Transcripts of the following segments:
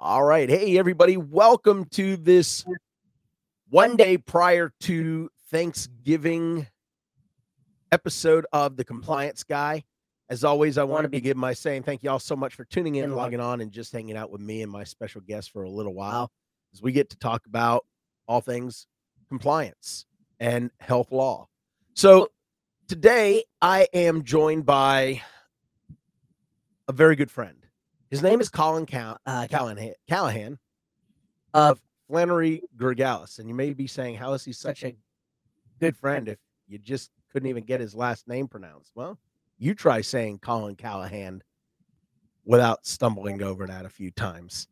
All right. Hey, everybody. Welcome to this one day prior to Thanksgiving episode of The Compliance Guy. As always, I want to begin by saying thank you all so much for tuning in, logging on, and just hanging out with me and my special guest for a little while as we get to talk about all things compliance and health law. So today I am joined by a very good friend. His name is Colin uh, Callahan, Callahan of Flannery Georgalis. And you may be saying, how is he such a good friend if you just couldn't even get his last name pronounced? Well, you try saying Colin Callahan without stumbling over that a few times.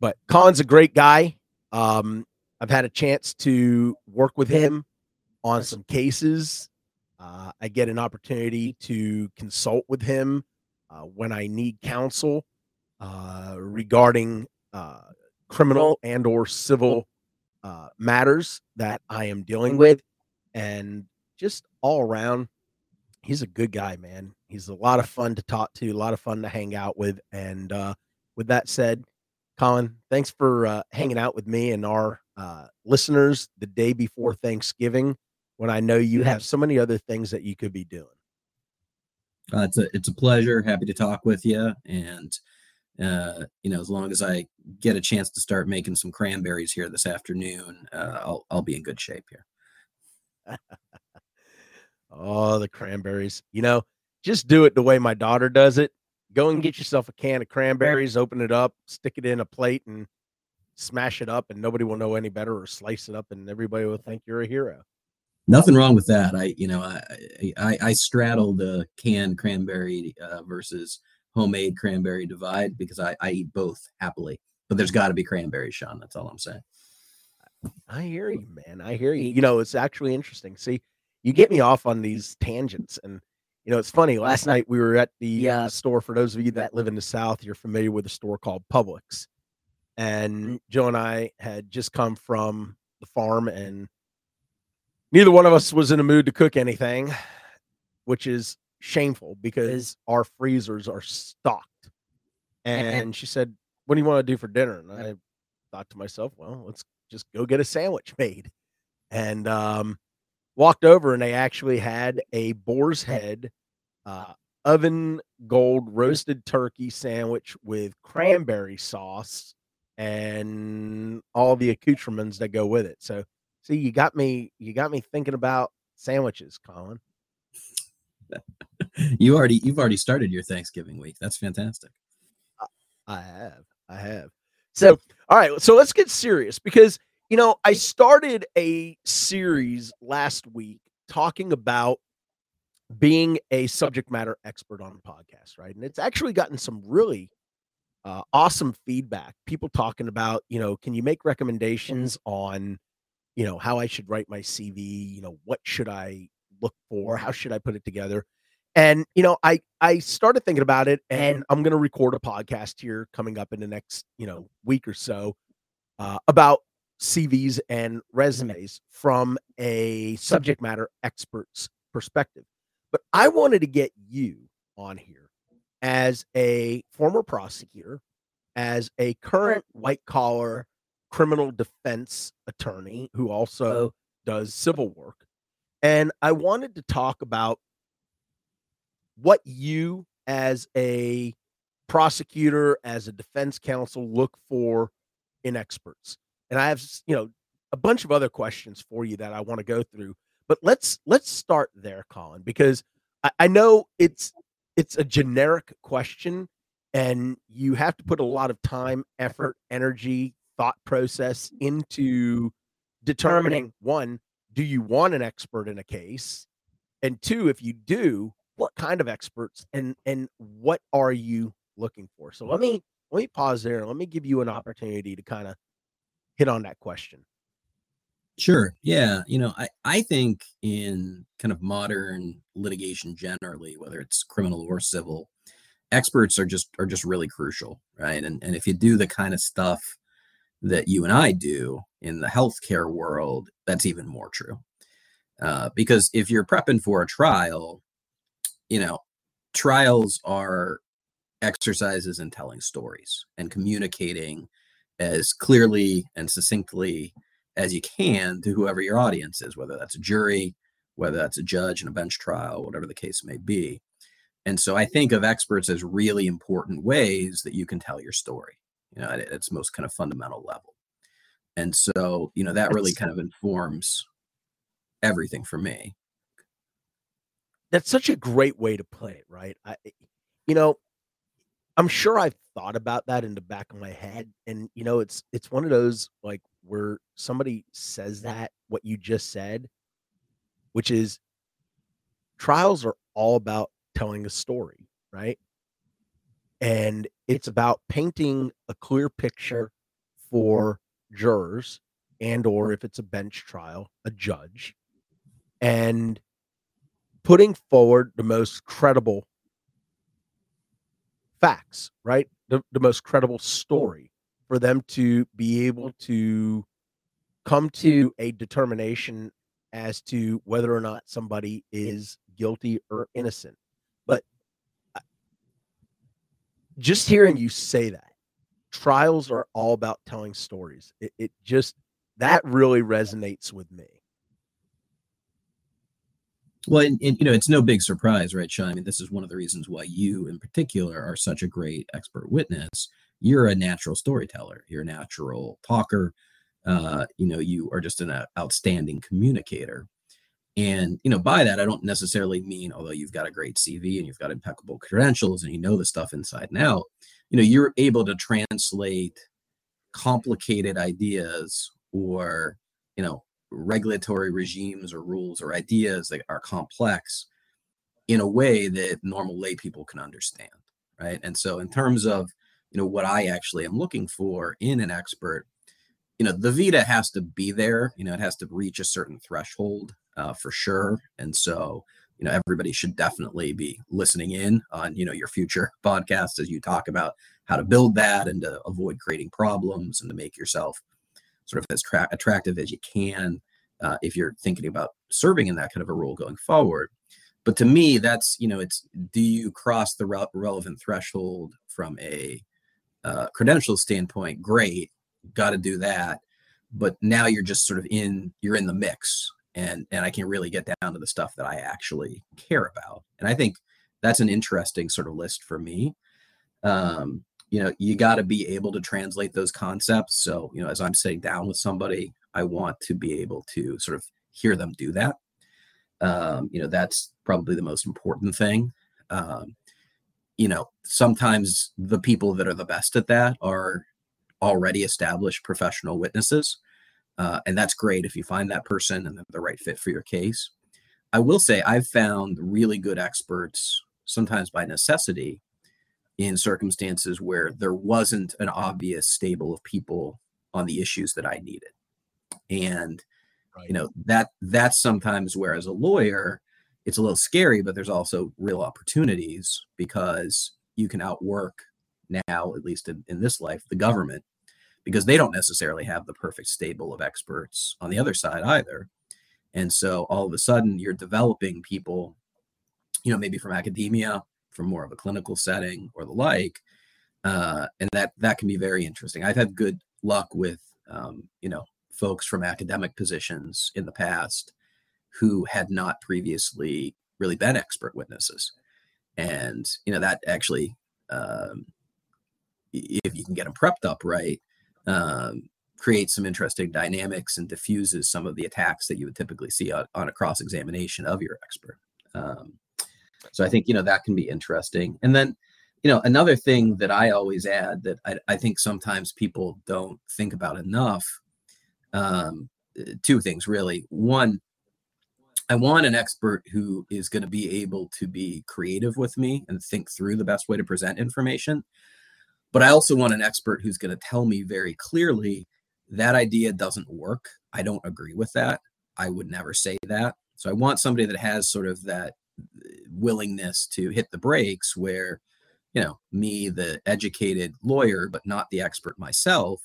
But Colin's a great guy. Um, I've had a chance to work with him on some cases. Uh, I get an opportunity to consult with him uh, when I need counsel uh, regarding uh, criminal and or civil uh, matters that I am dealing with, and just all around, he's a good guy, man. He's a lot of fun to talk to, a lot of fun to hang out with. And uh, with that said, Colin, thanks for uh, hanging out with me and our uh, listeners the day before Thanksgiving, when I know you have so many other things that you could be doing. Uh, it's a it's a pleasure. Happy to talk with you, and uh, you know, as long as I get a chance to start making some cranberries here this afternoon, uh, I'll I'll be in good shape here. oh, the cranberries! You know, just do it the way my daughter does it. Go and get yourself a can of cranberries, open it up, stick it in a plate, and smash it up, and nobody will know any better, or slice it up, and everybody will think you're a hero. Nothing wrong with that. I, you know, I I, I straddle the canned cranberry uh, versus homemade cranberry divide because I, I eat both happily. But there's got to be cranberries, Sean. That's all I'm saying. I hear you, man. I hear you. You know, it's actually interesting. See, you get me off on these tangents, and you know, it's funny. Last night we were at the uh, store. For those of you that live in the South, you're familiar with a store called Publix, and Joe and I had just come from the farm, and neither one of us was in a mood to cook anything, which is shameful because our freezers are stocked. And she said, What do you want to do for dinner? And I thought to myself, Well, let's just go get a sandwich made. And um, walked over, and they actually had a boar's head uh, oven gold roasted turkey sandwich with cranberry sauce and all the accoutrements that go with it. So, see, you got me, you got me thinking about sandwiches, Colin. You already you've already started your Thanksgiving week. That's fantastic. I have. I have. So, all right, so let's get serious because you know, I started a series last week talking about being a subject matter expert on the podcast, right? And it's actually gotten some really uh, awesome feedback. People talking about, you know, can you make recommendations on, you know, how I should write my CV? You know, what should I look for? How should I put it together? And you know, I I started thinking about it, and I'm going to record a podcast here coming up in the next you know week or so uh, about CVs and resumes from a subject matter expert's perspective. But I wanted to get you on here as a former prosecutor, as a current white collar criminal defense attorney who also does civil work. And I wanted to talk about what you as a prosecutor, as a defense counsel, look for in experts. And I have, you know, a bunch of other questions for you that I want to go through. But let's let's start there, Colin, because I, I know it's it's a generic question and you have to put a lot of time, effort, energy, thought process into determining one, do you want an expert in a case? And two, if you do, what kind of experts and and what are you looking for? So let me let me pause there. and Let me give you an opportunity to kind of hit on that question. Sure. Yeah. You know, I, I think in kind of modern litigation generally, whether it's criminal or civil, experts are just are just really crucial, right? And and if you do the kind of stuff that you and I do in the healthcare world, that's even more true. Uh, because if you're prepping for a trial, you know, trials are exercises in telling stories and communicating as clearly and succinctly as you can to whoever your audience is, whether that's a jury, whether that's a judge in a bench trial, whatever the case may be. And so I think of experts as really important ways that you can tell your story, you know, at its most kind of fundamental level. And so, you know, that really kind of informs everything for me. That's such a great way to play it, right? I, eh, you know, I'm sure I've thought about that in the back of my head, and you know, it's it's one of those like where somebody says that what you just said, which is trials are all about telling a story, right? And it's about painting a clear picture mm-hmm. for jurors and or if it's a bench trial, a judge and putting forward the most credible facts, right? The, the most credible story for them to be able to come to a determination as to whether or not somebody is guilty or innocent. But uh, just hearing you say that, trials are all about telling stories. It, it just, that really resonates with me. Well, and, and, you know, it's no big surprise, right, Sean? I mean, this is one of the reasons why you, in particular, are such a great expert witness. You're a natural storyteller. You're a natural talker. Uh, you know, you are just an uh, outstanding communicator. And you know, by that, I don't necessarily mean, although you've got a great CV and you've got impeccable credentials and you know the stuff inside and out, you know, you're able to translate complicated ideas or you know regulatory regimes or rules or ideas that are complex in a way that normal lay people can understand right? And so in terms of you know what i actually am looking for in an expert you know the vita has to be there. You know it has to reach a certain threshold uh, for sure and so you know everybody should definitely be listening in on you know your future podcast as you talk about how to build that and to avoid creating problems and to make yourself sort of as tra- attractive as you can uh, if you're thinking about serving in that kind of a role going forward. But to me, that's you know, it's do you cross the re- relevant threshold from a uh, credential standpoint? Great, got to do that. But now you're just sort of in you're in the mix, and and I can really get down to the stuff that I actually care about. And I think that's an interesting sort of list for me. Um, you know you got to be able to translate those concepts so you know as i'm sitting down with somebody i want to be able to sort of hear them do that um, you know that's probably the most important thing um, you know sometimes the people that are the best at that are already established professional witnesses uh, and that's great if you find that person and they're the right fit for your case i will say i've found really good experts sometimes by necessity in circumstances where there wasn't an obvious stable of people on the issues that I needed. And right. you know, that that's sometimes where as a lawyer, it's a little scary, but there's also real opportunities because you can outwork now, at least in, in this life, the government, because they don't necessarily have the perfect stable of experts on the other side either. And so all of a sudden you're developing people, you know, maybe from academia from more of a clinical setting or the like uh, and that that can be very interesting i've had good luck with um, you know folks from academic positions in the past who had not previously really been expert witnesses and you know that actually um, if you can get them prepped up right um, creates some interesting dynamics and diffuses some of the attacks that you would typically see on, on a cross examination of your expert um, so I think, you know, that can be interesting. And then, you know, another thing that I always add that I, I think sometimes people don't think about enough um, two things really. One, I want an expert who is going to be able to be creative with me and think through the best way to present information. But I also want an expert who's going to tell me very clearly that idea doesn't work. I don't agree with that. I would never say that. So I want somebody that has sort of that uh, willingness to hit the brakes where, you know, me, the educated lawyer, but not the expert myself,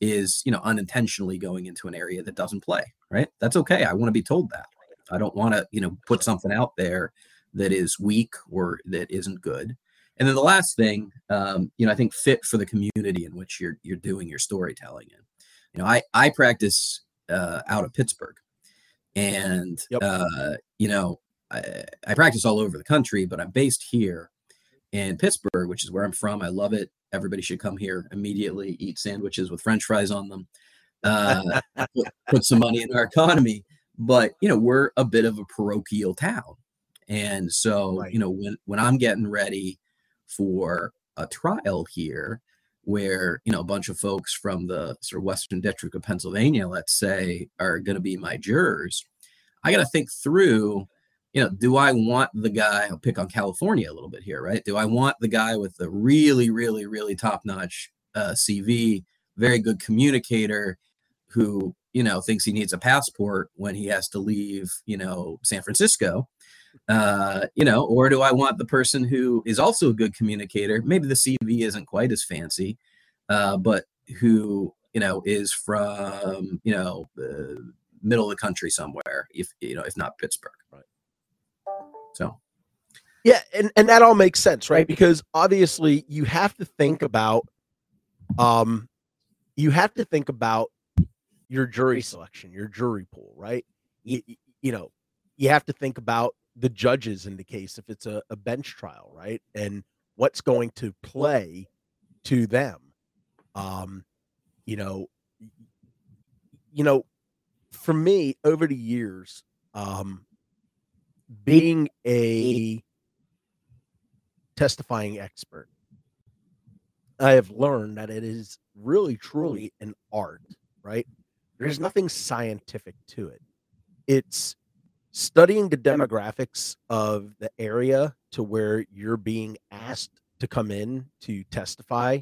is, you know, unintentionally going into an area that doesn't play, right? That's okay. I want to be told that. I don't want to, you know, put something out there that is weak or that isn't good. And then the last thing, um, you know, I think fit for the community in which you're you're doing your storytelling in. You know, I I practice uh, out of Pittsburgh, and Yep. uh, you know, I, I practice all over the country, but I'm based here in Pittsburgh, which is where I'm from. I love it. Everybody should come here immediately, eat sandwiches with French fries on them, uh, put, put some money in our economy. But you know, we're a bit of a parochial town, and so Right. you know, when when I'm getting ready for a trial here, where you know a bunch of folks from the sort of Western District of Pennsylvania, let's say, are going to be my jurors, I got to think through. You know, do I want the guy? I'll pick on California a little bit here, right? Do I want the guy with the really, really, really top-notch uh, CV, very good communicator, who you know thinks he needs a passport when he has to leave, you know, San Francisco? Uh, you know, or do I want the person who is also a good communicator? Maybe the CV isn't quite as fancy, uh, but who you know is from you know the middle of the country somewhere, if you know, if not Pittsburgh. Right. So Yeah, and and that all makes sense, right? Because obviously you have to think about um you have to think about your jury selection, your jury pool, right? You, you know, you have to think about the judges in the case if it's a, a bench trial, right? And what's going to play to them. Um, you know, you know, for me over the years, um, being a testifying expert, I have learned that it is really truly an art, right? There's nothing scientific to it. It's studying the demographics of the area to where you're being asked to come in to testify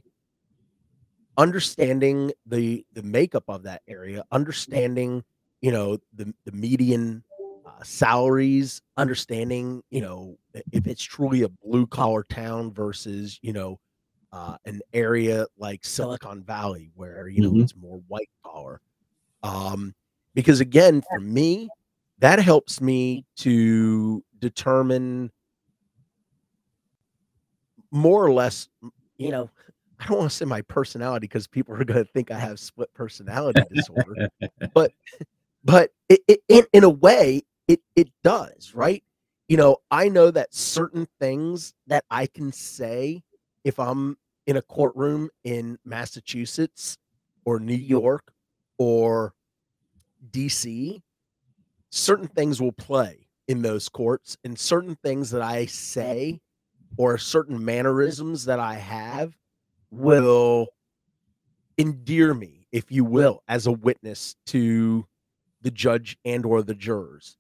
understanding the the makeup of that area understanding you know the the median uh, salaries understanding you know if it's truly a blue collar town versus you know uh, an area like silicon valley where you know Mhm. it's more white collar. Um because again for me that helps me to determine more or less you know i don't want to say my personality because people are going to think i have split personality disorder but but it, it, in, in a way it it does right? You know i know that certain things that i can say if i'm in a courtroom in massachusetts or new york or dc certain things will play in those courts and certain things that i say or certain mannerisms that i have will endear me if you will as a witness to the judge and or the jurors.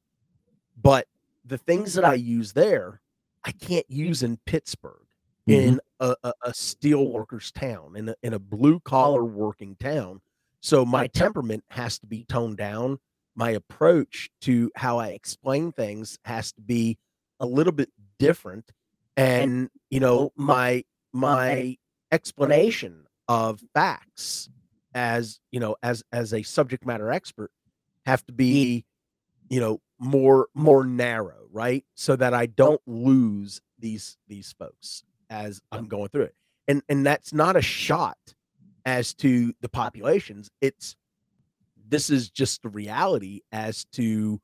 But the things that i use there i can't use in pittsburgh mm-hmm. in a, a, a steel workers town in a, in a blue collar working town. So my temperament has to be toned down my approach to how i explain things has to be a little bit different and you know my my explanation of facts as you know as as a subject matter expert have to be you know more more narrow right? So that i don't lose these these folks as i'm going through it. And and that's not a shot as to the populations. It's this is just the reality as to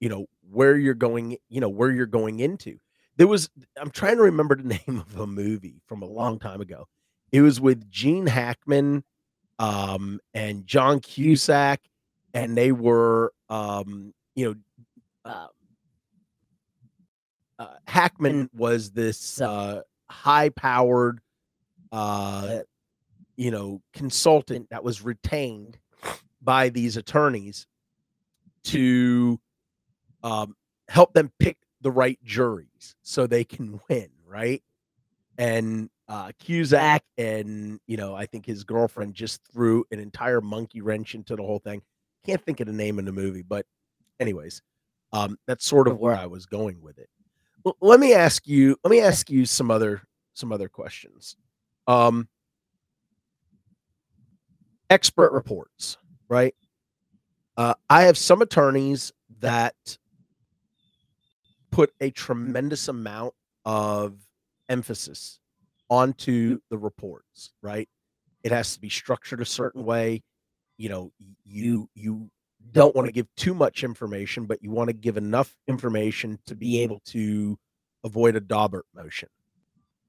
you know where you're going you know where you're going into. There was i'm trying to remember the name of a movie from a long time ago. It was with gene hackman um and john cusack and they were um you know uh, uh, hackman was this uh high powered uh you know consultant that was retained by these attorneys to um, help them pick the right juries so they can win, right? And uh, Cusack and you know, I think his girlfriend just threw an entire monkey wrench into the whole thing. Can't think of the name in the movie, but anyways, um, that's sort of where I was going with it. Let me ask you. Let me ask you some other some other questions. Um, expert reports, right? Uh, I have some attorneys that put a tremendous amount of emphasis onto the reports, right? It has to be structured a certain way. You know, you you don't want to give too much information, but you want to give enough information to be able to avoid a Daubert motion,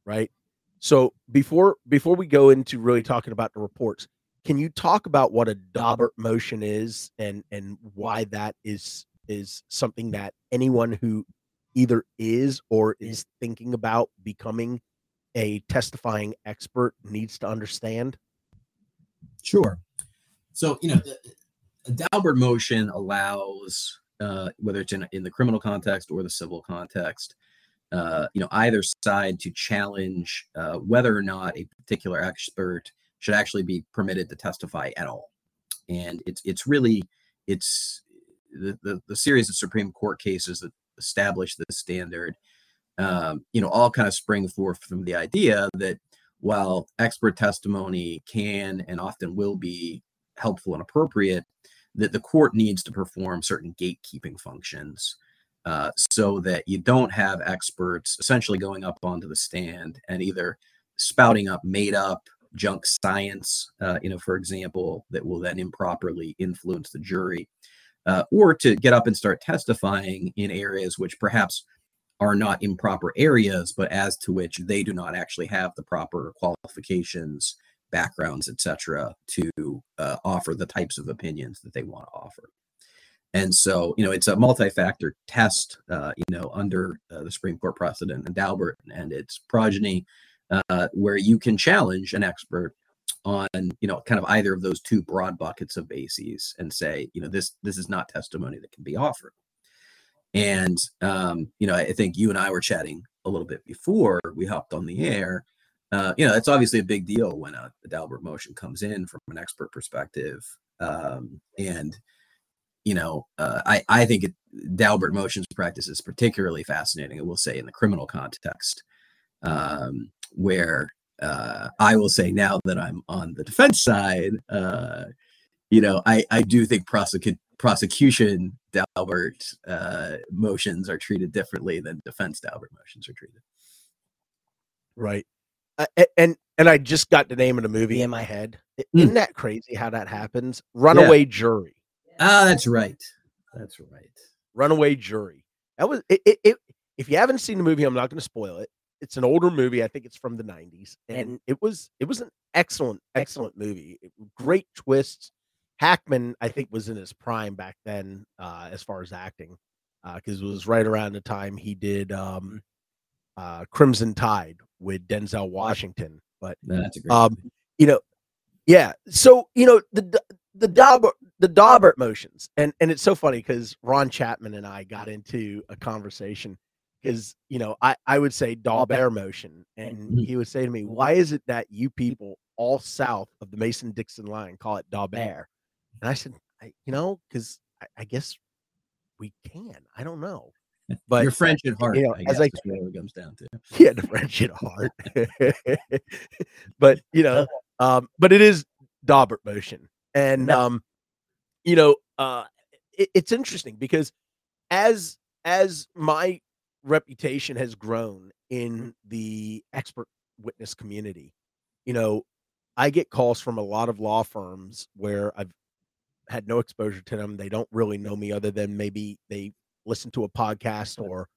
right? So before before we go into really talking about the reports, can you talk about what a Daubert motion is and and why that is is something that anyone who either is or is thinking about becoming a testifying expert needs to understand? Sure. So, you know, a Daubert motion allows, uh, whether it's in, in the criminal context or the civil context, uh, you know, either side to challenge uh, whether or not a particular expert should actually be permitted to testify at all. And it's it's really it's the, the, the series of Supreme Court cases that establish this standard, um, you know, all kind of spring forth from the idea that while expert testimony can and often will be helpful and appropriate, that the court needs to perform certain gatekeeping functions uh, so that you don't have experts essentially going up onto the stand and either spouting up made up junk science, uh, you know, for example, that will then improperly influence the jury, uh, or to get up and start testifying in areas which perhaps are not improper areas, but as to which they do not actually have the proper qualifications, backgrounds, etc., to uh, offer the types of opinions that they want to offer. And so, you know, it's a multi-factor test, uh, you know, under uh, the Supreme Court precedent and Daubert and its progeny, uh, where you can challenge an expert on, you know, kind of either of those two broad buckets of bases and say, you know, this this is not testimony that can be offered. And um, you know, I think you and I were chatting a little bit before we hopped on the air. Uh, you know, it's obviously a big deal when a, a Daubert motion comes in from an expert perspective, um, and you know, uh, I I think it, Daubert motions practice is particularly fascinating. I will say in the criminal context, um, where uh, I will say now that I'm on the defense side, uh, you know, I I do think prosecute prosecution Daubert uh, motions are treated differently than defense Daubert motions are treated. Right. Uh, and and I just got the name of the movie in my head. Mm. Isn't that crazy how that happens? Runaway Jury. Ah, that's right. That's right. Runaway Jury. That was it, it, it. If you haven't seen the movie, I'm not going to spoil it. It's an older movie. I think it's from the 90s, and it was it was an excellent, excellent movie. It, great twists. Hackman, I think, was in his prime back then, uh, as far as acting, because uh, it was right around the time he did um, uh, Crimson Tide with Denzel Washington. But That's a great um, you know, yeah. So you know the the Daubert the Daubert motions, and and it's so funny because Ron Chapman and I got into a conversation because you know I I would say Daubert motion, and Mhm. he would say to me, "Why is it that you people all south of the Mason Dixon line call it Daubert?" And I said, I, "You know, because I, I guess we can. I don't know." But You're French at heart. you know, I as guess I- what it comes down to. yeah, the French at heart. but you know, um, but it is Daubert motion, and um, you know, uh, it, it's interesting because as as my reputation has grown in the expert witness community, you know, I get calls from a lot of law firms where I've had no exposure to them. They don't really know me other than maybe they listen to a podcast or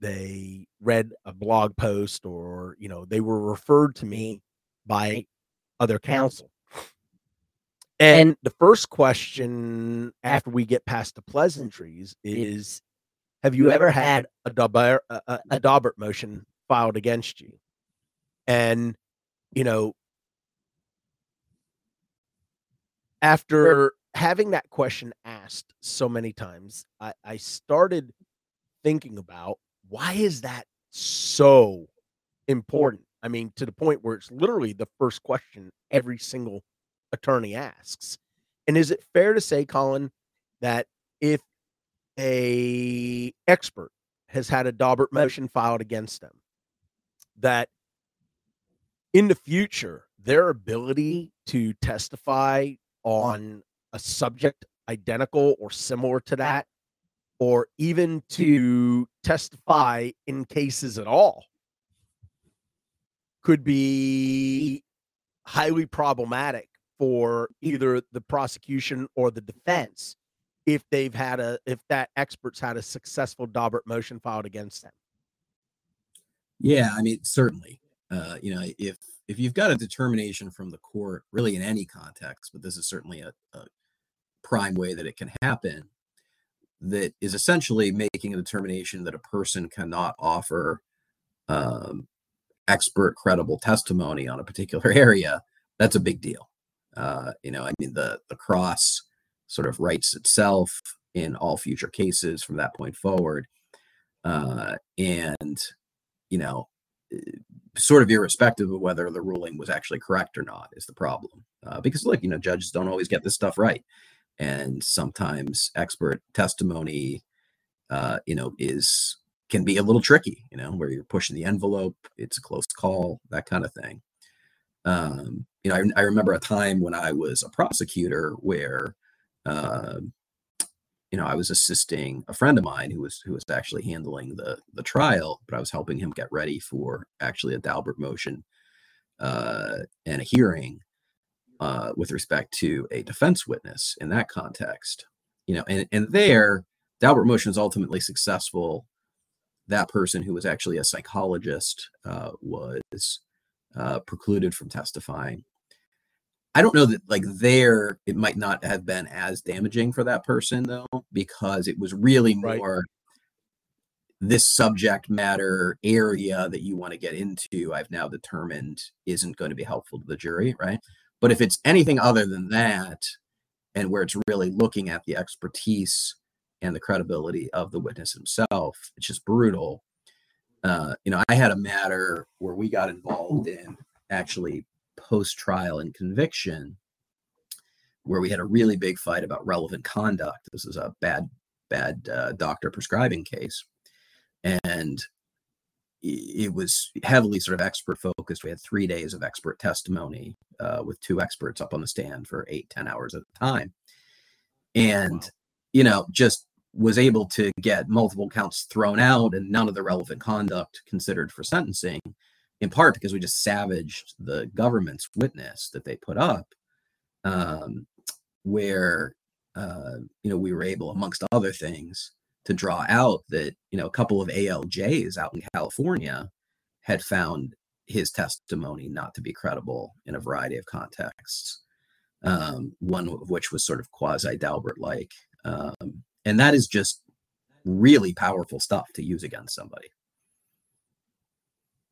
they read a blog post or you know they were referred to me by other counsel. And the first question after we get past the pleasantries is have you ever had a Daubert, a, a, a Daubert motion filed against you and you know after having that question asked so many times, I, I started thinking about why is that so important? I mean, to the point where it's literally the first question every single attorney asks. And is it fair to say, Colin, that if a expert has had a Daubert motion filed against them, that in the future their ability to testify on a subject identical or similar to that, or even to testify in cases at all, could be highly problematic for either the prosecution or the defense if they've had a if that experts had a successful Daubert motion filed against them. Yeah, I mean certainly. Uh, you know, if if you've got a determination from the court, really in any context, but this is certainly a, a prime way that it can happen, that is essentially making a determination that a person cannot offer um, expert, credible testimony on a particular area, that's a big deal. Uh, you know, I mean, the the cross sort of writes itself in all future cases from that point forward, uh, and you know, eh, sort of irrespective of whether the ruling was actually correct or not is the problem. Uh, because look, you know, judges don't always get this stuff right, and sometimes expert testimony, uh, you know, is can be a little tricky. You know, where you're pushing the envelope, it's a close call, that kind of thing. Um, you know, I, I, remember a time when I was a prosecutor where, uh, you know, I was assisting a friend of mine who was who was actually handling the the trial, but I was helping him get ready for actually a Daubert motion uh, and a hearing uh, with respect to a defense witness in that context. You know, and and there, Daubert motion is ultimately successful. That person who was actually a psychologist uh, was uh, precluded from testifying. I don't know that like there it might not have been as damaging for that person though because it was really more right. this subject matter area that you want to get into I've now determined isn't going to be helpful to the jury, right? But if it's anything other than that and where it's really looking at the expertise and the credibility of the witness himself, it's just brutal uh, you know, I had a matter where we got involved in actually post trial and conviction, where we had a really big fight about relevant conduct. This is a bad, bad uh, doctor prescribing case. And it was heavily sort of expert focused. We had three days of expert testimony uh, with two experts up on the stand for eight, ten hours at a time. And, wow. you know, just was able to get multiple counts thrown out and none of the relevant conduct considered for sentencing, in part because we just savaged the government's witness that they put up, um, where uh, you know we were able, amongst other things, to draw out that you know a couple of ALJs out in California had found his testimony not to be credible in a variety of contexts. Um, one of which was sort of quasi Daubert like, Um, and that is just really powerful stuff to use against somebody.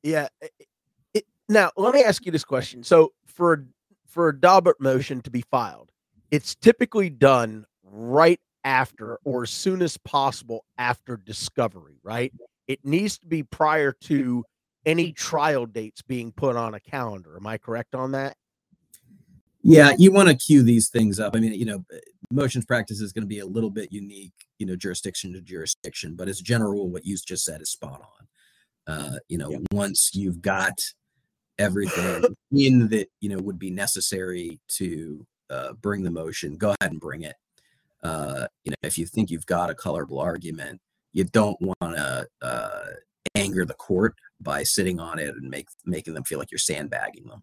Yeah. It, now, let me ask you this question. So, for for a Daubert motion to be filed, it's typically done right after or as soon as possible after discovery, right? It needs to be prior to any trial dates being put on a calendar. Am I correct on that? Yeah, you want to queue these things up. I mean, you know, motions practice is going to be a little bit unique, you know, jurisdiction to jurisdiction, but as a general, rule, what you just said is spot on. Uh, you know, once you've got everything in that, you know, would be necessary to uh, bring the motion, go ahead and bring it. Uh, you know, if you think you've got a colorable argument, you don't want to uh, anger the court by sitting on it and make making them feel like you're sandbagging them.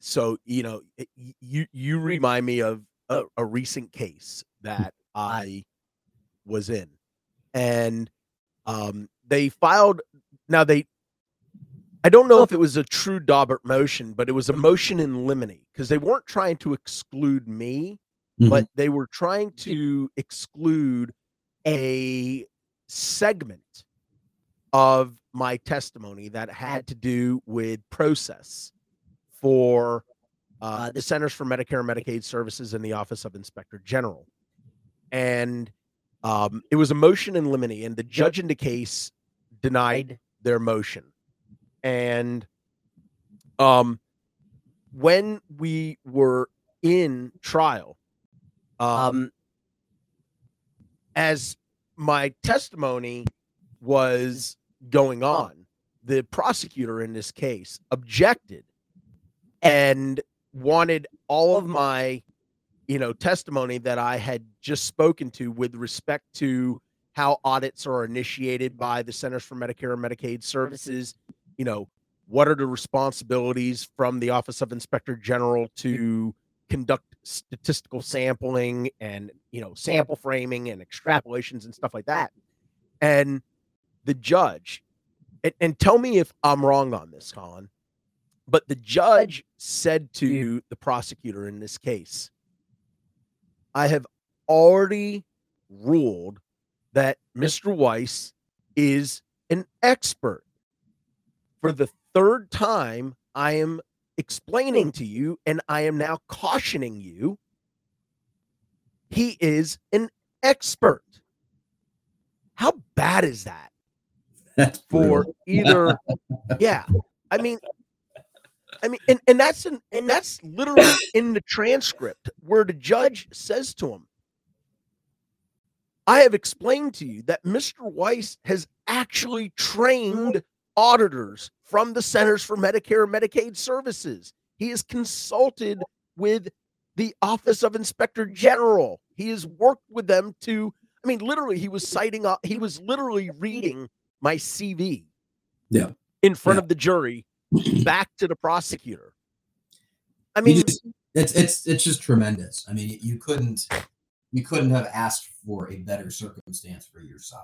So you know you you remind me of a, a, recent case that i was in. And um they filed now they i don't know if it was a true Daubert motion but it was a motion in limine because they weren't trying to exclude me mm-hmm. but they were trying to exclude a segment of my testimony that had to do with process for uh, the Centers for Medicare and Medicaid Services and the Office of Inspector General. And um, it was a motion in limine, and the judge in the case denied their motion. And um, when we were in trial, um, as my testimony was going on, the prosecutor in this case objected and wanted all of my you know testimony that I had just spoken to with respect to how audits are initiated by the Centers for Medicare and Medicaid Services, you know, what are the responsibilities from the Office of Inspector General to conduct statistical sampling and, you know, sample framing and extrapolations and stuff like that. And the judge, and, and tell me if I'm wrong on this, Colin, but the judge said to the prosecutor in this case, I have already ruled that Mr. Weiss is an expert. For the third time, I am explaining to you, and I am now cautioning you. He is an expert. How bad is that? That's For brutal. either, yeah. I mean, I mean, and, and that's in, and that's literally in the transcript where the judge says to him, I have explained to you that Mr. Weiss has actually trained auditors from the Centers for Medicare and Medicaid Services. He has consulted with the Office of Inspector General. He has worked with them to, I mean, literally, he was citing, uh, he was literally reading my CV Yeah. in front Yeah. of the jury back to the prosecutor. I mean, just- it's it's it's just tremendous. I mean, you couldn't you couldn't have asked for a better circumstance for your side.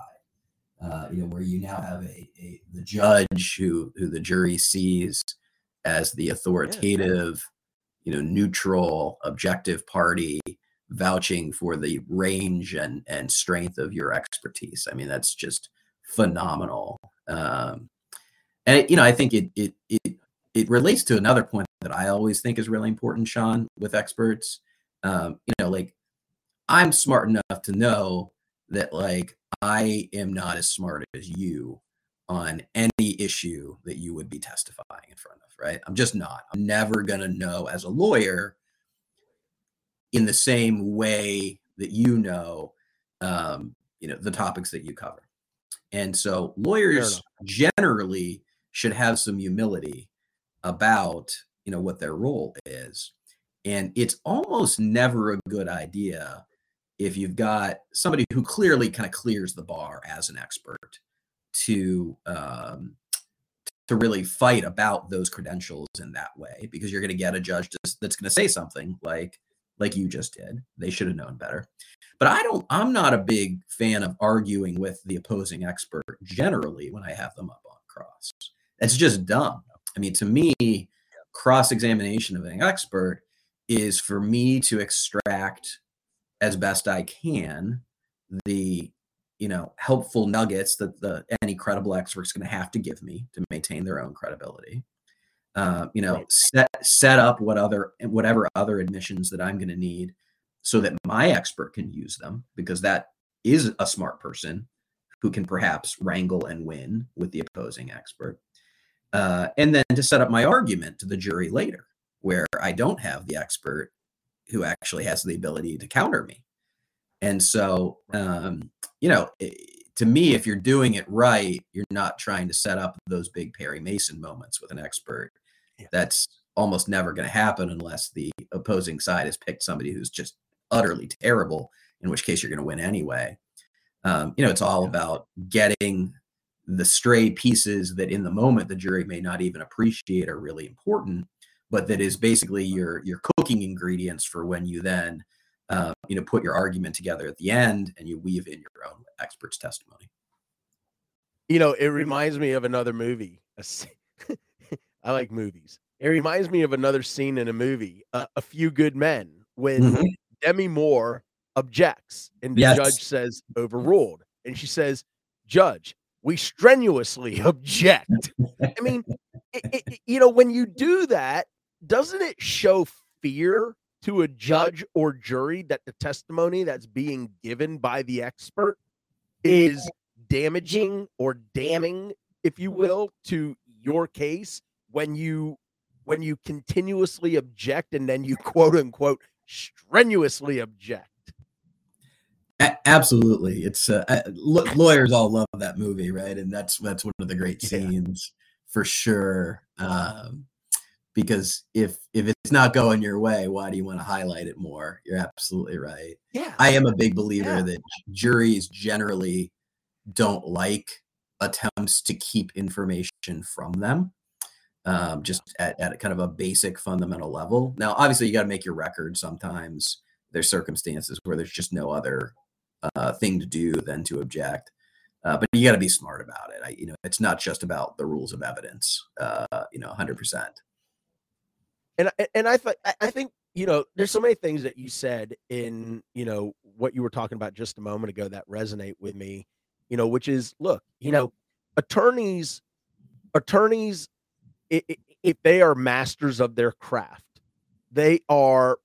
Uh, you know, where you now have a, a the judge who who the jury sees as the authoritative, you know, neutral, objective party vouching for the range and and strength of your expertise. I mean, that's just phenomenal. Um, and you know, I think it it it it relates to another point that I always think is really important, Sean, with experts. Um, you know, like I'm smart enough to know that like I am not as smart as you on any issue that you would be testifying in front of, right? I'm just not. I'm never going to know as a lawyer in the same way that you know um, you know the topics that you cover. And so lawyers generally should have some humility about, you know, what their role is. And it's almost never a good idea if you've got somebody who clearly kind of clears the bar as an expert to um, to really fight about those credentials in that way because you're going to get a judge that's going to say something like like you just did. They should have known better. But i don't i'm not a big fan of arguing with the opposing expert generally when i have them up on cross. It's just dumb. I mean to me cross examination of an expert is for me to extract as best I can the you know helpful nuggets that the any credible expert's going to have to give me to maintain their own credibility. Uh, you know, Right. set set up what other whatever other admissions that I'm going to need, so that my expert can use them because that is a smart person who can perhaps wrangle and win with the opposing expert. Uh, and then to set up my argument to the jury later, where I don't have the expert who actually has the ability to counter me. And so, um, you know, i- to me, if you're doing it right, you're not trying to set up those big Perry Mason moments with an expert. Yeah. That's almost never going to happen unless the opposing side has picked somebody who's just utterly terrible, in which case you're going to win anyway. Um, you know, it's all Yeah. about getting the stray pieces that in the moment the jury may not even appreciate are really important but that is basically your your cooking ingredients for when you then uh, you know put your argument together at the end and you weave in your own expert's testimony You know, it reminds me of another movie. i like movies. It reminds me of another scene in a movie, uh, A Few Good Men, when Mhm. Demi Moore objects and the Yes. judge says overruled. And she says, Judge, we strenuously object. I mean, it, it- you know, when you do that, doesn't it show fear to a judge or jury that the testimony that's being given by the expert is damaging or damning, if you will, to your case when you when you continuously object and then you quote unquote strenuously object. A- absolutely, it's uh, I- lo- lawyers all love that movie, right? And that's that's one of the great Yeah. scenes for sure. Um, because if if it's not going your way, why do you want to highlight it more? You're absolutely right. Yeah. I am a big believer Yeah. that juries generally don't like attempts to keep information from them, um, just at, at a kind of a basic fundamental level. Now, obviously, you got to make your record sometimes. There's circumstances where there's just no other uh, thing to do than to object. Uh, but you got to be smart about it. I, you know, it's not just about the rules of evidence. Uh, you know, hundred percent. And I- and I thought I think you know there's so many things that you said in you know what you were talking about just a moment ago that resonate with me you know which is look you know attorneys attorneys if they are masters of their craft they are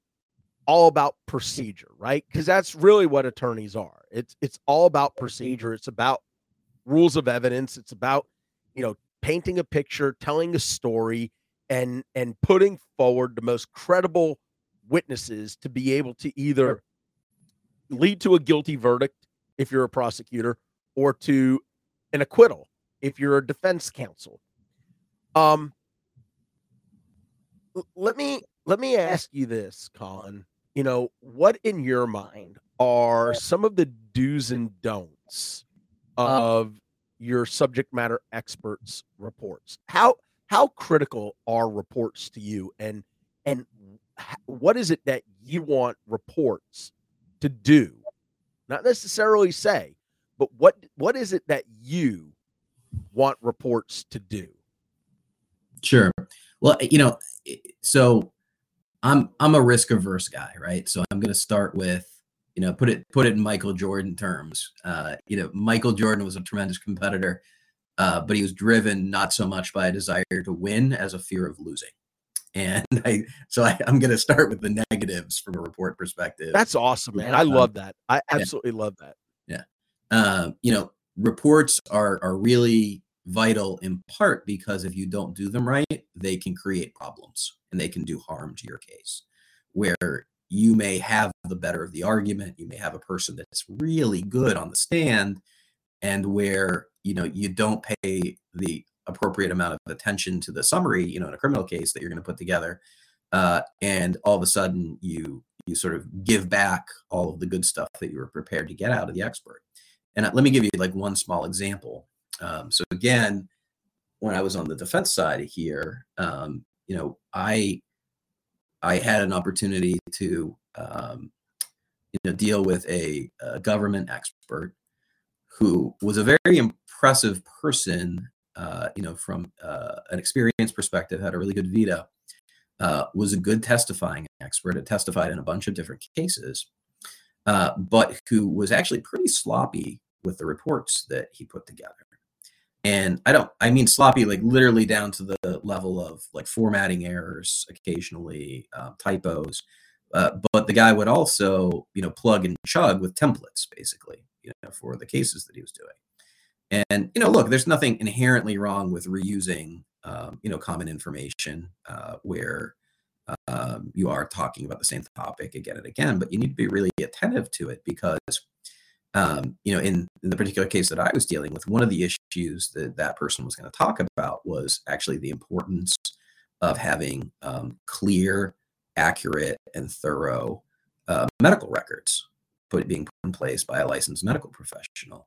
all about procedure right? Because that's really what attorneys are. It's it's all about procedure. It's about rules of evidence. It's about you know painting a picture telling a story and and putting forward the most credible witnesses to be able to either lead to a guilty verdict if you're a prosecutor or to an acquittal if you're a defense counsel. Um let me let me ask you this colin. You know what in your mind are some of the do's and don'ts of your subject matter experts reports? How how critical are reports to you and and what is it that you want reports to do not necessarily say but what what is it that you want reports to do Sure. Well, you know, so I'm I'm a risk averse guy, right? So I'm going to start with, you know, put it put it in Michael Jordan terms. Uh, you know, Michael Jordan was a tremendous competitor, uh, but he was driven not so much by a desire to win as a fear of losing. And I, so I, I'm going to start with the negatives from a report perspective. that's awesome man i Um, love that i absolutely love that um, you know, reports are are really vital in part because if you don't do them right, they can create problems and they can do harm to your case. Where you may have the better of the argument, you may have a person that's really good on the stand, and where you know you don't pay the appropriate amount of attention to the summary, you know, in a criminal case that you're going to put together, uh, and all of a sudden you you sort of give back all of the good stuff that you were prepared to get out of the expert. And uh, let me give you like one small example. Um, so again, when I was on the defense side here, um, you know, I I had an opportunity to um, you know deal with a, a government expert who was a very impressive person. Uh, you know, from uh, an experience perspective, had a really good vita. Uh, was a good testifying expert. Had testified in a bunch of different cases uh, but who was actually pretty sloppy with the reports that he put together. And I don't, I mean sloppy, like literally down to the level of like formatting errors, occasionally um, typos. Uh, but the guy would also, you know, plug and chug with templates, basically, you know, for the cases that he was doing. And you know, look, there's nothing inherently wrong with reusing, um, you know, common information uh, where um, you are talking about the same topic again and again, but you need to be really attentive to it because, um, you know, in, in the particular case that I was dealing with, one of the issues that that person was going to talk about was actually the importance of having um, clear, accurate, and thorough uh, medical records put being put in place by a licensed medical professional.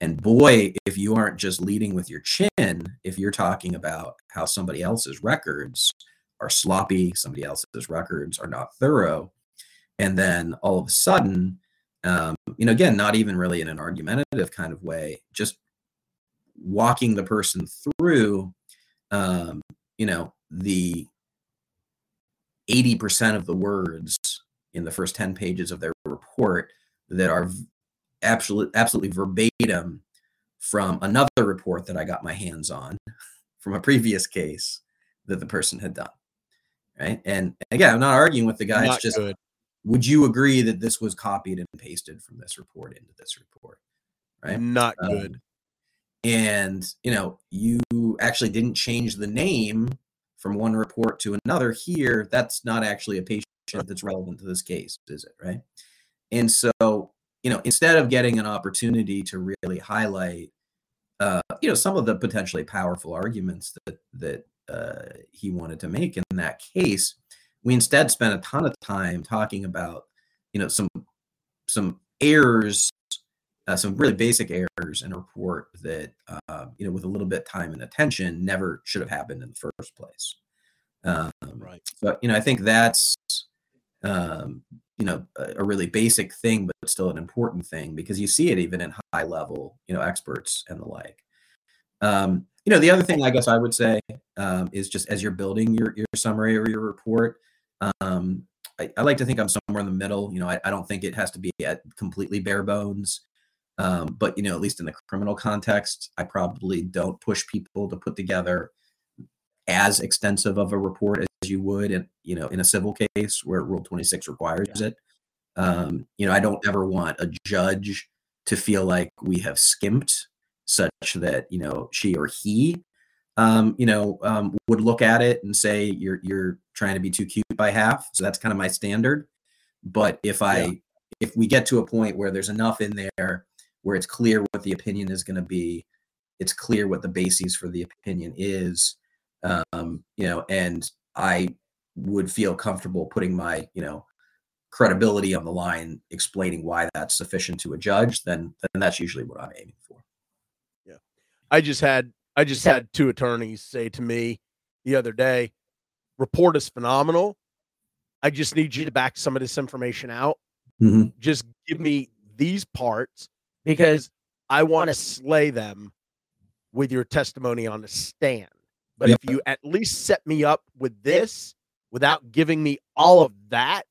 And boy, if you aren't just leading with your chin, if you're talking about how somebody else's records are sloppy, somebody else's records are not thorough, and then all of a sudden, um, you know, again, not even really in an argumentative kind of way, just walking the person through, um, you know, the 80% of the words in the first 10 pages of their report that are absolutely absolutely verbatim from another report that I got my hands on from a previous case that the person had done. right? And again, I'm not arguing with the guy. Not it's just good. would you agree that this was copied and pasted from this report into this report? Right. Not Um, good. and you know, you actually didn't change the name from one report to another here. That's not actually a patient that's relevant to this case, is it? Right. And so, you know, instead of getting an opportunity to really highlight, uh, you know, some of the potentially powerful arguments that that uh, he wanted to make in that case, we instead spent a ton of time talking about, you know, some some errors, uh, some really basic errors in a report that, uh, you know, with a little bit time and attention, never should have happened in the first place. Um, Right. but you know, I think that's um, you know a, a really basic thing, but still an important thing because you see it even in high level, you know, experts and the like. Um, you know, the other thing I guess I would say um, is just as you're building your your summary or your report, um, I, I like to think I'm somewhere in the middle. You know, I, I don't think it has to be at completely bare bones. Um, but you know, at least in the criminal context, I probably don't push people to put together as extensive of a report as you would in you know in a civil case where Rule 26 requires it. Um, you know, I don't ever want a judge to feel like we have skimped such that you know she or he um, you know um, would look at it and say you're you're trying to be too cute by half. So that's kind of my standard. But if I Yeah. if we get to a point where there's enough in there where it's clear what the opinion is going to be, it's clear what the basis for the opinion is, um, you know, and I would feel comfortable putting my, you know, credibility on the line, explaining why that's sufficient to a judge, then then that's usually what I'm aiming for. Yeah. I just had I just had two attorneys say to me the other day, report is phenomenal. I just need you to back some of this information out. mm-hmm. Just give me these parts because I want to slay them with your testimony on the stand. But Yep. if you at least set me up with this without giving me all of that,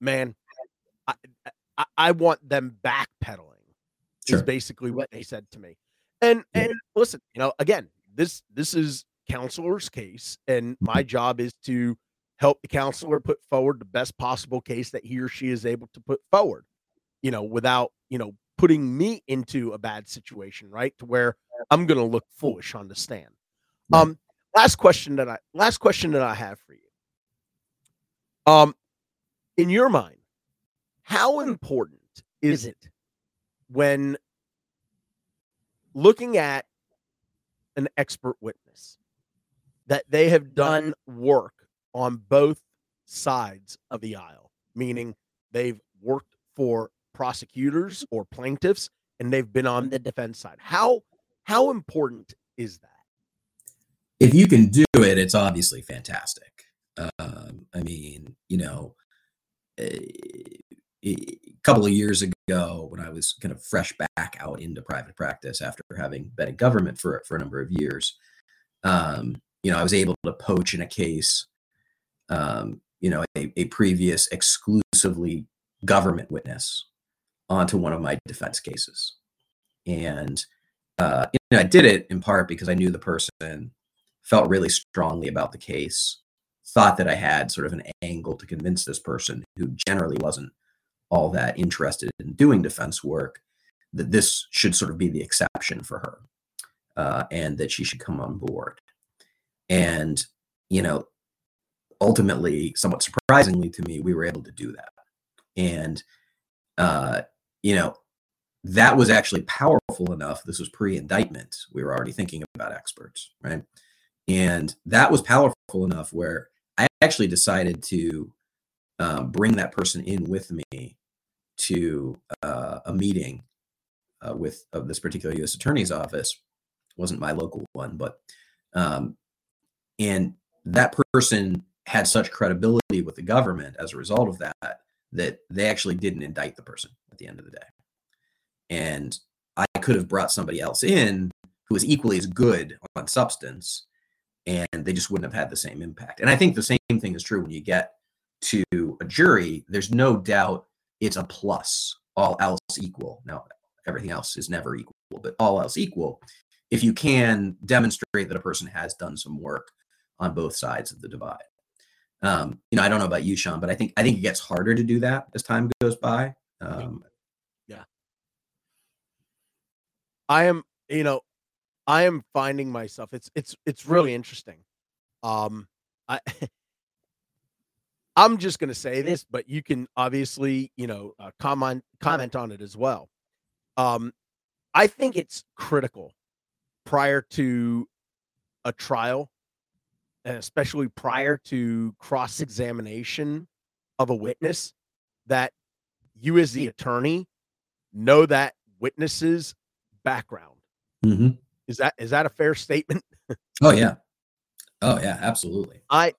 man, I, I, I want them backpedaling. Is basically what they said to me. And Yeah. and listen, you know, again, this this is counselor's case, and my mm-hmm. job is to help the counselor put forward the best possible case that he or she is able to put forward. You know, without you know putting me into a bad situation, right? To where I'm going to look foolish on the stand. Um, last question that I last question that I have for you. Um, in your mind, how important is it when looking at an expert witness that they have done work on both sides of the aisle, meaning they've worked for prosecutors or plaintiffs and they've been on the defense side. How how important is that? if you can do it, it's obviously fantastic. Um, I mean, you know, a, a couple of years ago, when I was kind of fresh back out into private practice after having been in government for for a number of years, um, you know, I was able to poach in a case, um, you know, a, a previous exclusively government witness onto one of my defense cases, and uh, I did it in part because I knew the person felt really strongly about the case, thought that I had sort of an angle to convince this person who generally wasn't all that interested in doing defense work that this should sort of be the exception for her uh, and that she should come on board. And, you know, ultimately, somewhat surprisingly to me, we were able to do that. And, uh, you know, that was actually powerful enough. This was pre indictment. We were already thinking about experts, right? And that was powerful enough where I actually decided to uh, bring that person in with me to uh, a meeting uh, with of this particular U.S. Attorney's office. It wasn't my local one, but um, and that person had such credibility with the government as a result of that that they actually didn't indict the person at the end of the day. And I could have brought somebody else in who was equally as good on substance and they just wouldn't have had the same impact. And I think the same thing is true when you get to a jury. There's no doubt it's a plus, all else equal. Now, everything else is never equal, but all else equal, if you can demonstrate that a person has done some work on both sides of the divide. Um, you know, I don't know about you, Sean, but I think I think it gets harder to do that as time goes by. Um, yeah, I am, you know, I am finding myself. It's it's it's really interesting. Um, I I'm just going to say this, but you can obviously, you know, uh, comment comment on it as well. Um, I think it's critical prior to a trial, especially prior to cross examination of a witness, that you as the attorney know that witness's background. mhm. Is that is that a fair statement? Oh yeah, oh yeah, absolutely. I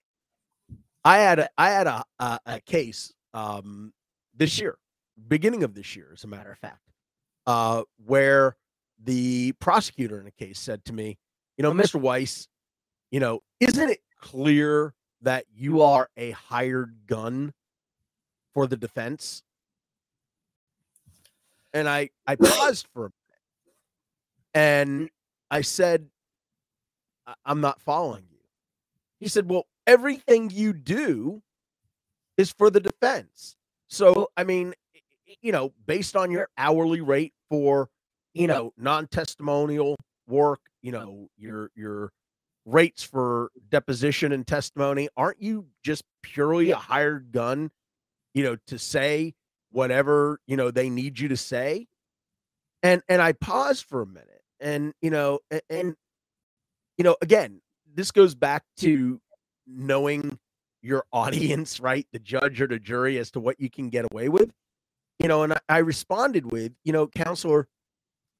I had a I had a a, a case um this year, beginning of this year, as a matter of fact, uh, where the prosecutor in a case said to me, you know, Mr. Weiss, you know, isn't it clear that you are a hired gun for the defense? And I I paused for a minute and I said, "I- I'm not following you. He said, Well, everything you do is for the defense. So, I mean, you know, based on your hourly rate for, you know, non-testimonial work, you know, your your rates for deposition and testimony, aren't you just purely a hired gun, you know, to say whatever, you know, they need you to say? And and I paused for a minute and, you know, a- and you know, again, this goes back to knowing your audience, right? The judge or the jury as to what you can get away with. You know, and I, I responded with, you know, counselor,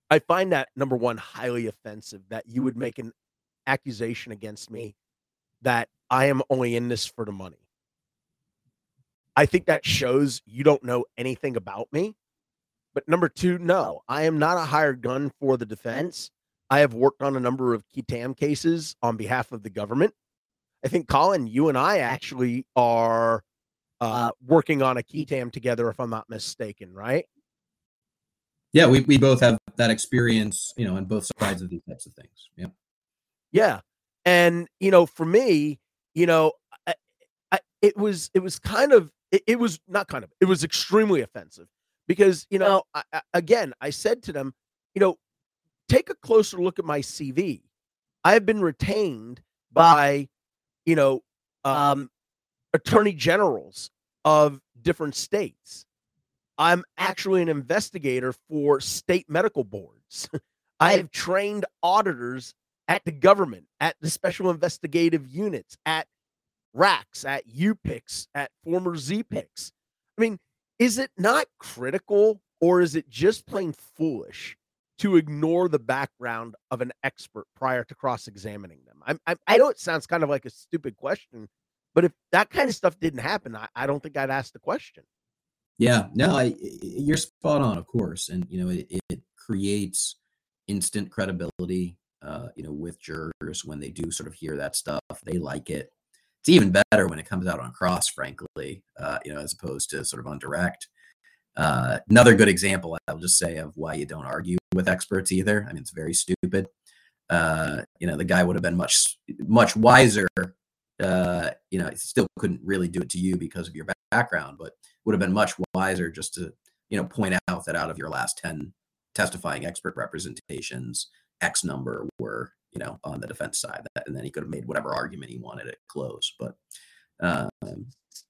I find that number one highly offensive that you would make an accusation against me that I am only in this for the money. I think that shows you don't know anything about me. But number two, no, I am not a hired gun for the defense. I have worked on a number of qui tam cases on behalf of the government. I think Colin, you and I actually are uh, working on a qui tam together, if I'm not mistaken, right? Yeah, we, we both have that experience, you know, on both sides of these types of things. Yeah. Yeah, and you know, for me, you know, I, I, it was it was kind of it, it was not kind of it was extremely offensive because you know, I, I, again, I said to them, you know, take a closer look at my CV. I have been retained by, you know, um, attorney generals of different states. I'm actually an investigator for state medical boards. I have trained auditors at the government, at the special investigative units, at RACs, at UPICs, at former ZPICs. I mean, is it not critical or is it just plain foolish to ignore the background of an expert prior to cross-examining them? I'm, I'm, I know it sounds kind of like a stupid question, but if that kind of stuff didn't happen, I, I don't think I'd ask the question. Yeah, no, I, I- you're spot on, of course, and you know it, it creates instant credibility. Uh, you know, with jurors when they do sort of hear that stuff, they like it. It's even better when it comes out on cross, frankly. Uh, you know, as opposed to sort of on direct. Uh, another good example, I'll just say, of why you don't argue with experts either. I mean, it's very stupid. Uh, you know, the guy would have been much much wiser. Uh, you know, still couldn't really do it to you because of your background, but would have been much wiser just to you know point out that out of your last 10 testifying expert representations x number were you know on the defense side that, and then he could have made whatever argument he wanted at close but um,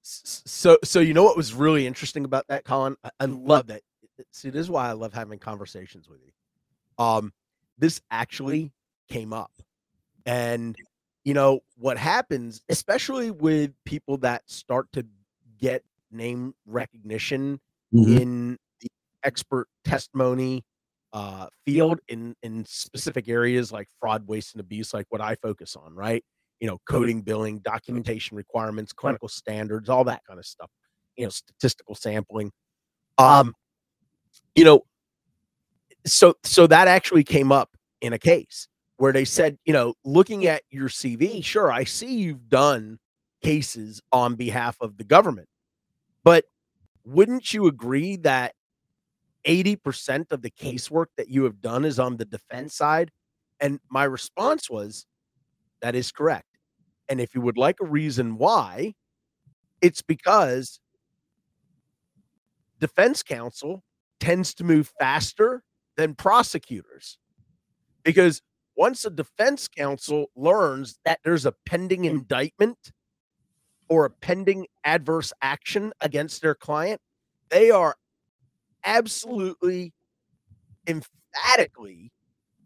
So, so you know what was really interesting about that, Colin? I, I love that. See, this is why I love having conversations with you. Um, this actually came up, and you know what happens, especially with people that start to get name recognition mhm. in the expert testimony uh, field in in specific areas like fraud, waste, and abuse, like what I focus on, right? You know, coding, billing, documentation requirements, clinical standards, all that kind of stuff. You know, statistical sampling. Um, you know, so so that actually came up in a case where they said, you know, looking at your CV, sure, I see you've done cases on behalf of the government, but wouldn't you agree that 80% of the casework that you have done is on the defense side? And my response was, that is correct. And if you would like a reason why, it's because defense counsel tends to move faster than prosecutors. Because once a defense counsel learns that there's a pending hmm. indictment or a pending adverse action against their client, they are absolutely emphatically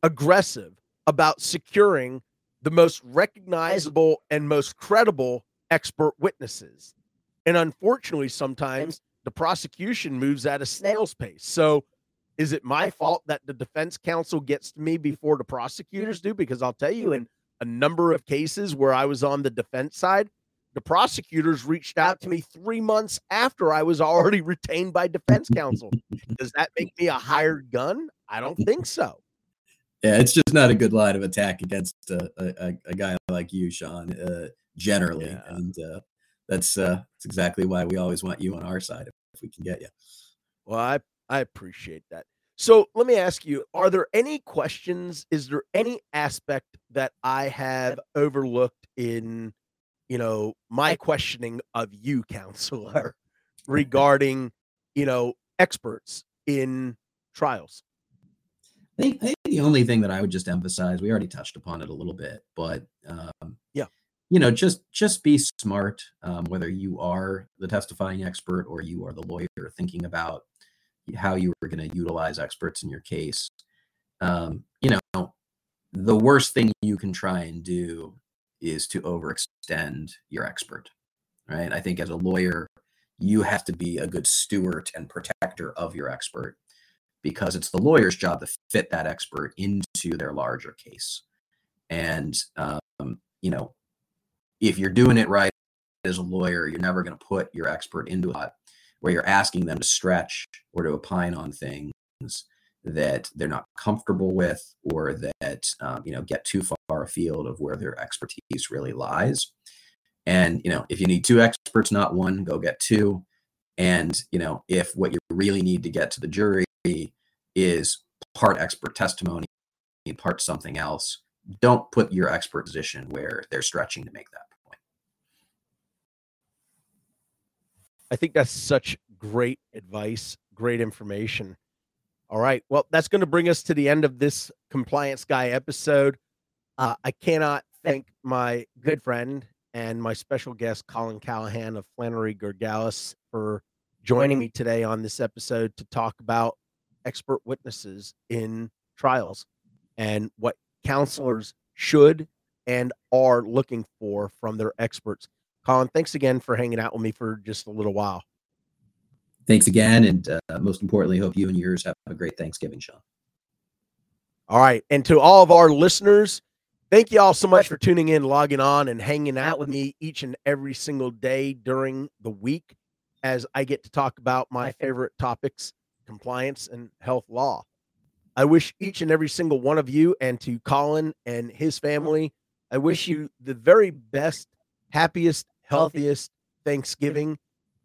aggressive about securing the most recognizable and most credible expert witnesses. And unfortunately, sometimes the prosecution moves at a snail's pace. So, is it my fault that the defense counsel gets to me before the prosecutors do? Because I'll tell you, in a number of cases where I was on the defense side, the prosecutors reached out to me three months after I was already retained by defense counsel. Does that make me a hired gun? I don't think so. Yeah, it's just not a good line of attack against a, a, a guy like you, Sean. Uh, generally, Yeah. and uh, that's uh, that's exactly why we always want you on our side if we can get you. Well, I I appreciate that. So let me ask you: Are there any questions? Is there any aspect that I have overlooked in, you know, my questioning of you, counselor, regarding, you know, experts in trials? I think, I think the only thing that I would just emphasize, we already touched upon it a little bit, but um, Yeah. you know, just just be smart. Um, whether you are the testifying expert or you are the lawyer thinking about how you are going to utilize experts in your case. Um, you know, the worst thing you can try and do is to overextend your expert, right? I think as a lawyer, you have to be a good steward and protector of your expert because it's the lawyer's job to fit that expert into their larger case. And, um, you know, if you're doing it right as a lawyer, you're never going to put your expert into a spot where you're asking them to stretch or to opine on things that they're not comfortable with or that, um, you know, get too far afield of where their expertise really lies. And, you know, if you need two experts, not one, go get two. And, you know, if what you really need to get to the jury is part expert testimony part something else, don't put your expert position where they're stretching to make that point. I think that's such great advice, great information. All right. Well, that's going to bring us to the end of this compliance guy episode. Uh, I cannot thank my good friend and my special guest, Colin Callahan of Flannery Georgalis, for joining me today on this episode to talk about expert witnesses in trials and what counselors should and are looking for from their experts. Colin, thanks again for hanging out with me for just a little while. Thanks again. And uh, most importantly, hope you and yours have a great Thanksgiving, Sean. All right. And to all of our listeners, thank you all so much for tuning in, logging on, and hanging out with me each and every single day during the week as I get to talk about my favorite topics compliance and health law. I wish each and every single one of you and to Colin and his family, I wish you the very best, happiest, healthiest Thanksgiving.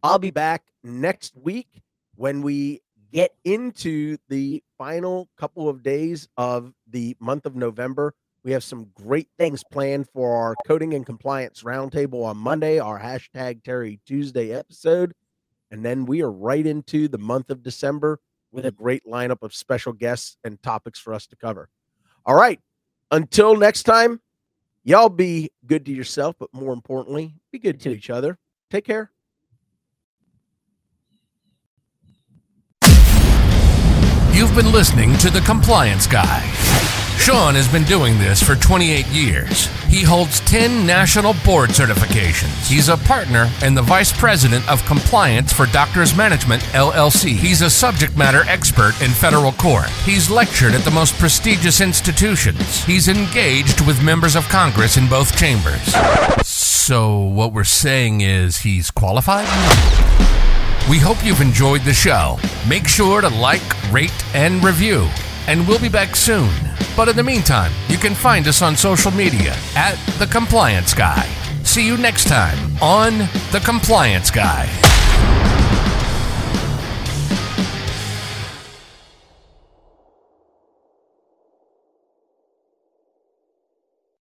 I'll be back next week when we get into the final couple of days of the month of November. We have some great things planned for our coding and compliance roundtable on Monday, our hashtag Terry Tuesday episode. And then we are right into the month of December with a great lineup of special guests and topics for us to cover. All right. Until next time, y'all be good to yourself, but more importantly, be good to each other. Take care. You've been listening to The Compliance Guy. Sean has been doing this for 28 years. He holds 10 national board certifications. He's a partner and the vice president of compliance for Doctors Management LLC. He's a subject matter expert in federal court. He's lectured at the most prestigious institutions. He's engaged with members of Congress in both chambers. So, what we're saying is he's qualified? We hope you've enjoyed the show. Make sure to like, rate, and review. And we'll be back soon. But in the meantime, you can find us on social media at The Compliance Guy. See you next time on The Compliance Guy.